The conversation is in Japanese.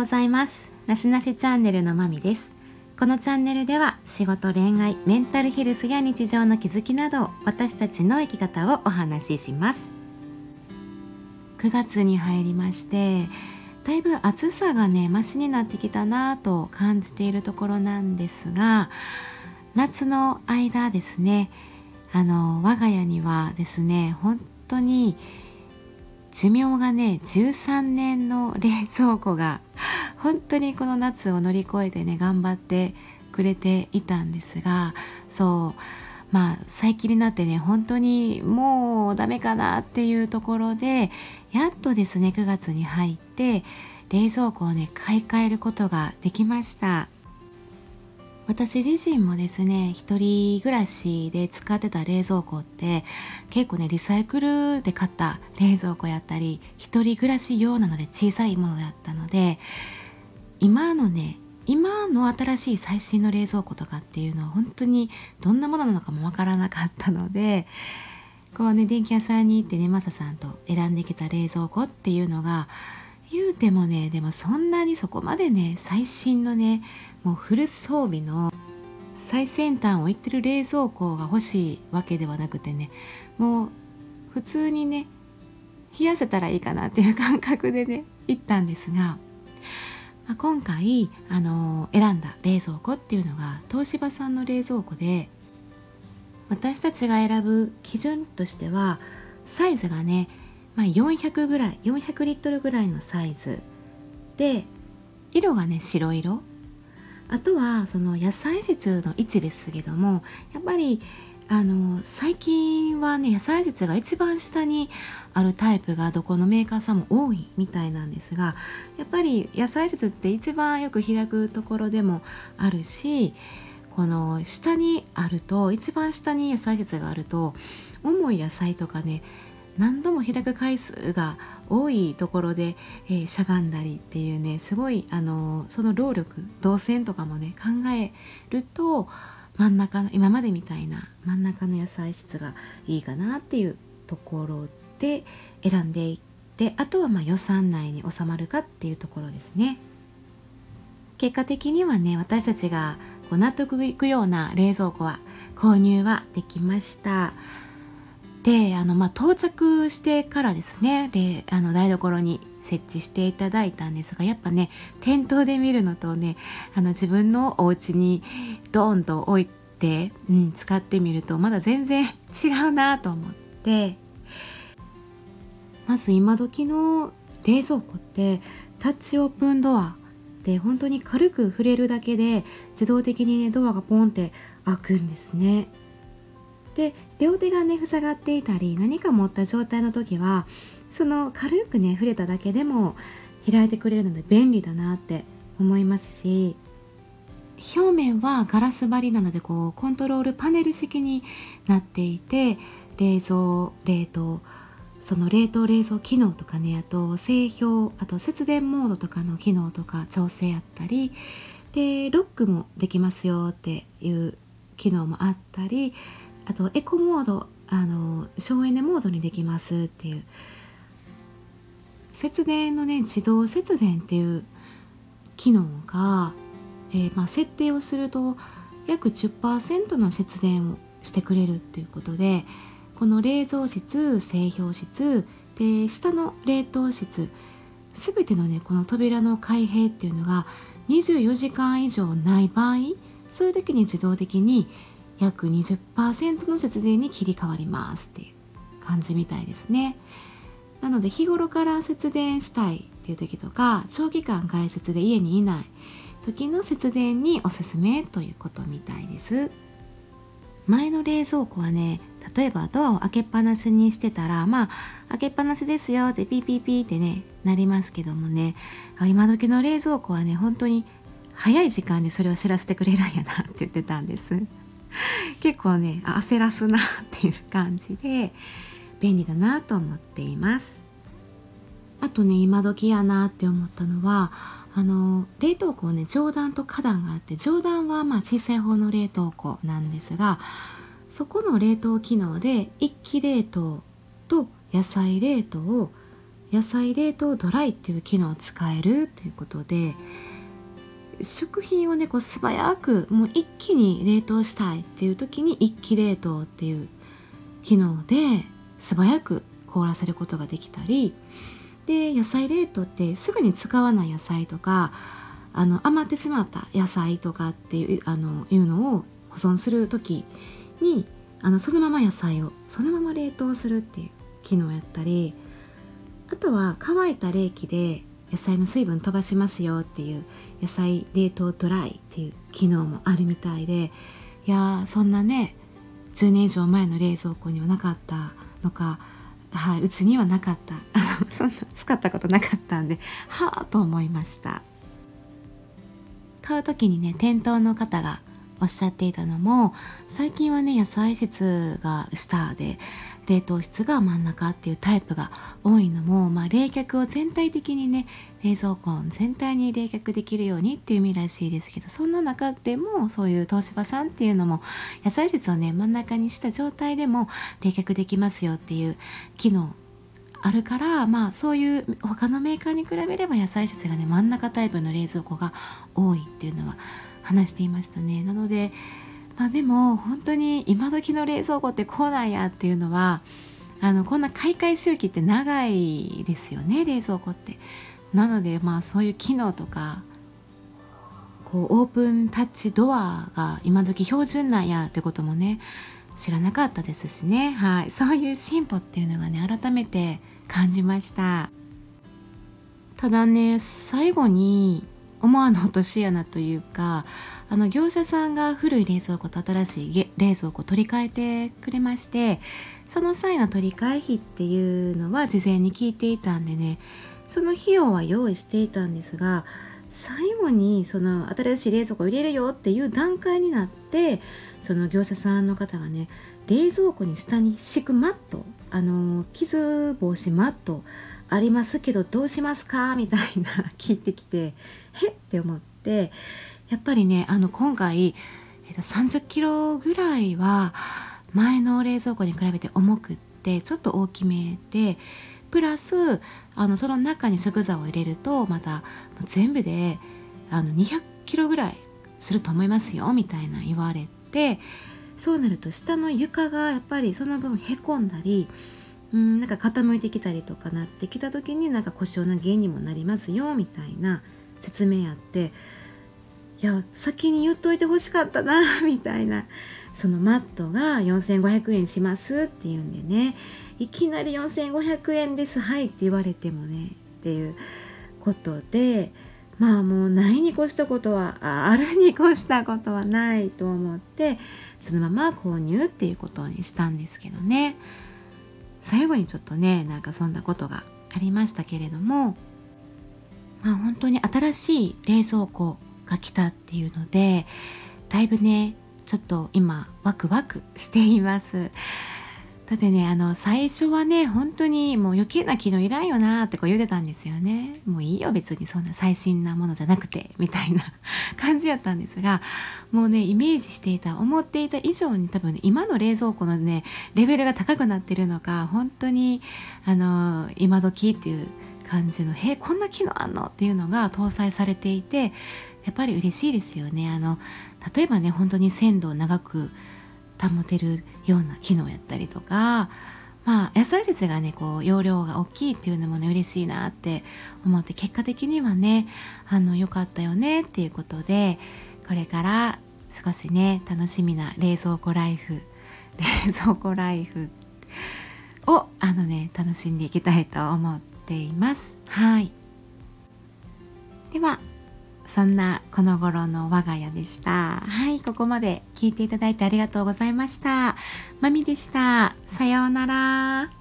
ございます。なしなしチャンネルのまみです。このチャンネルでは仕事恋愛メンタルヘルスや日常の気づきなど私たちの生き方をお話しします。9月に入りましてだいぶ暑さがねマシになってきたなと感じているところなんですが夏の間ですねあの我が家にはですね本当に寿命がね13年の冷蔵庫が本当にこの夏を乗り越えてね頑張ってくれていたんですがそうまあ最近になってね本当にもうダメかなっていうところでやっとですね9月に入って冷蔵庫をね買い替えることができました。私自身もですね一人暮らしで使ってた冷蔵庫って結構ねリサイクルで買った冷蔵庫やったり一人暮らし用なので小さいものだったので今のね今の新しい最新の冷蔵庫とかっていうのは本当にどんなものなのかもわからなかったのでこうね電気屋さんに行ってねマサさんと選んできた冷蔵庫っていうのが言うてもねでもそんなにそこまでね最新のねもうフル装備の最先端を行ってる冷蔵庫が欲しいわけではなくてねもう普通にね冷やせたらいいかなっていう感覚でね行ったんですが、まあ、今回、あの、選んだ冷蔵庫っていうのが東芝さんの冷蔵庫で私たちが選ぶ基準としてはサイズがね、まあ、400ぐらい400リットルぐらいのサイズ。で色がね白色。あとはその野菜室の位置ですけどもやっぱりあの最近はね野菜室が一番下にあるタイプがどこのメーカーさんも多いみたいなんですがやっぱり野菜室って一番よく開くところでもあるしこの下にあると一番下に野菜室があると重い野菜とかね何度も開く回数が多いところで、えー、しゃがんだりっていうねすごいあのその労力動線とかもね考えると真ん中の今までみたいな真ん中の野菜室がいいかなっていうところで選んでいってあとはま予算内に収まるかっていうところですね。結果的にはね私たちがこう納得いくような冷蔵庫は購入はできました。であの、まあ、到着してからですねあの台所に設置していただいたんですがやっぱね店頭で見るのとねあの自分のお家にドーンと置いて、うん、使ってみるとまだ全然違うなと思ってまず今時の冷蔵庫ってタッチオープンドアで本当に軽く触れるだけで自動的にねドアがポンって開くんですね。で両手がね塞がっていたり何か持った状態の時はその軽くね触れただけでも開いてくれるので便利だなって思いますし。表面はガラス張りなのでこうコントロールパネル式になっていて冷蔵冷凍。その冷凍冷蔵機能とかねあと製氷あと節電モードとかの機能とか調整あったりでロックもできますよっていう機能もあったりあとエコモードあの省エネモードにできますっていう節電のね自動節電っていう機能が、えー、まあ、設定をすると約10%の節電をしてくれるっていうことでこの冷蔵室製氷室で下の冷凍室全てのねこの扉の開閉っていうのが24時間以上ない場合そういう時に自動的に約20%の節電に切り替わりますっていう感じみたいですね。なので日頃から節電したいっていう時とか長期間外出で家にいない時の節電におすすめということみたいです。前の冷蔵庫はね例えばドアを開けっぱなしにしてたらまあ開けっぱなしですよってピーピーピーってねなりますけどもね今時の冷蔵庫はね本当に早い時間でそれを知らせてくれるんやなって言ってたんです。結構ね焦らすなっていう感じで便利だなと思っています。あとね今時やなって思ったのはあの冷凍庫ね上段と下段があって上段はまあ小さい方の冷凍庫なんですがそこの冷凍機能で一気冷凍と野菜冷凍を野菜冷凍ドライっていう機能を使えるということで食品をねこう素早くもう一気に冷凍したいっていう時に一気冷凍っていう機能で素早く凍らせることができたりで野菜冷凍ってすぐに使わない野菜とかあの余ってしまった野菜とかっていうあのいうのを保存する時にあのそのまま野菜をそのまま冷凍するっていう機能やったりあとは乾いた冷気で野菜の水分飛ばしますよっていう野菜冷凍ドライっていう機能もあるみたいでいやそんなね10年以上前の冷蔵庫にはなかったのか、はい、うちにはなかった。そんな使ったことなかったんではあと思いました。買う時にね店頭の方がおっしゃっていたのも最近はね野菜室が下で冷凍室が真ん中っていうタイプが多いのも、まあ、冷却を全体的にね冷蔵庫全体に冷却できるようにっていう意味らしいですけどそんな中でもそういう東芝さんっていうのも野菜室をね真ん中にした状態でも冷却できますよっていう機能あるからまあそういう他のメーカーに比べれば野菜室がね真ん中タイプの冷蔵庫が多いっていうのは話していましたね。なのでまあ、でも本当に今時の冷蔵庫ってこうなんやっていうのはあのこんな買い替え周期って長いですよね冷蔵庫って。なのでまあそういう機能とかこうオープンタッチドアが今時標準なんやってこともね知らなかったですしね。はい。そういう進歩っていうのがね改めて感じました。ただね最後に思わぬ落とし穴というかあの業者さんが古い冷蔵庫と新しい冷蔵庫を取り替えてくれましてその際の取り替え費っていうのは事前に聞いていたんでねその費用は用意していたんですが最後にその新しい冷蔵庫を入れるよっていう段階になってその業者さんの方がね冷蔵庫に下に敷くマットあの傷防止マットありますけどどうしますか？みたいな聞いてきてへっ？って思ってやっぱりねあの今回、えー、と30キロぐらいは前の冷蔵庫に比べて重くってちょっと大きめでプラスあのその中に食材を入れるとまた全部であの200キロぐらいすると思いますよみたいな言われてそうなると下の床がやっぱりその分へこんだりうんなんか傾いてきたりとかなってきた時になんか故障の原因にもなりますよみたいな説明あっていや先に言っといてほしかったな みたいな。そのマットが4500円しますっていうんでね。いきなり4500円ですはいって言われてもねっていうことでまあもうないに越したことは あるに越したことはないと思ってそのまま購入っていうことにしたんですけどね。最後にちょっとねなんかそんなことがありましたけれどもまあ本当に新しい冷蔵庫が来たっていうのでだいぶねちょっと今ワクワクしています。だってねあの最初はね本当にもう余計な機能いらんよなってこう言うてたんですよねもういいよ別にそんな最新なものじゃなくてみたいな 感じやったんですがもうねイメージしていた思っていた以上に多分、ね、今の冷蔵庫のねレベルが高くなってるのか本当にあの今時っていう感じの「へえこんな機能あんの?」っていうのが搭載されていてやっぱり嬉しいですよねあの例えばね本当に鮮度を長く保てるような機能やったりとかまあ野菜室がねこう容量が大きいっていうのもね嬉しいなって思って結果的にはねあの良かったよねっていうことでこれから少しね楽しみな冷蔵庫ライフ 冷蔵庫ライフをあのね楽しんでいきたいと思っています。はい。ではそんなこの頃の我が家でした。はい、ここまで聞いていただいてありがとうございました。まみでした。さようなら。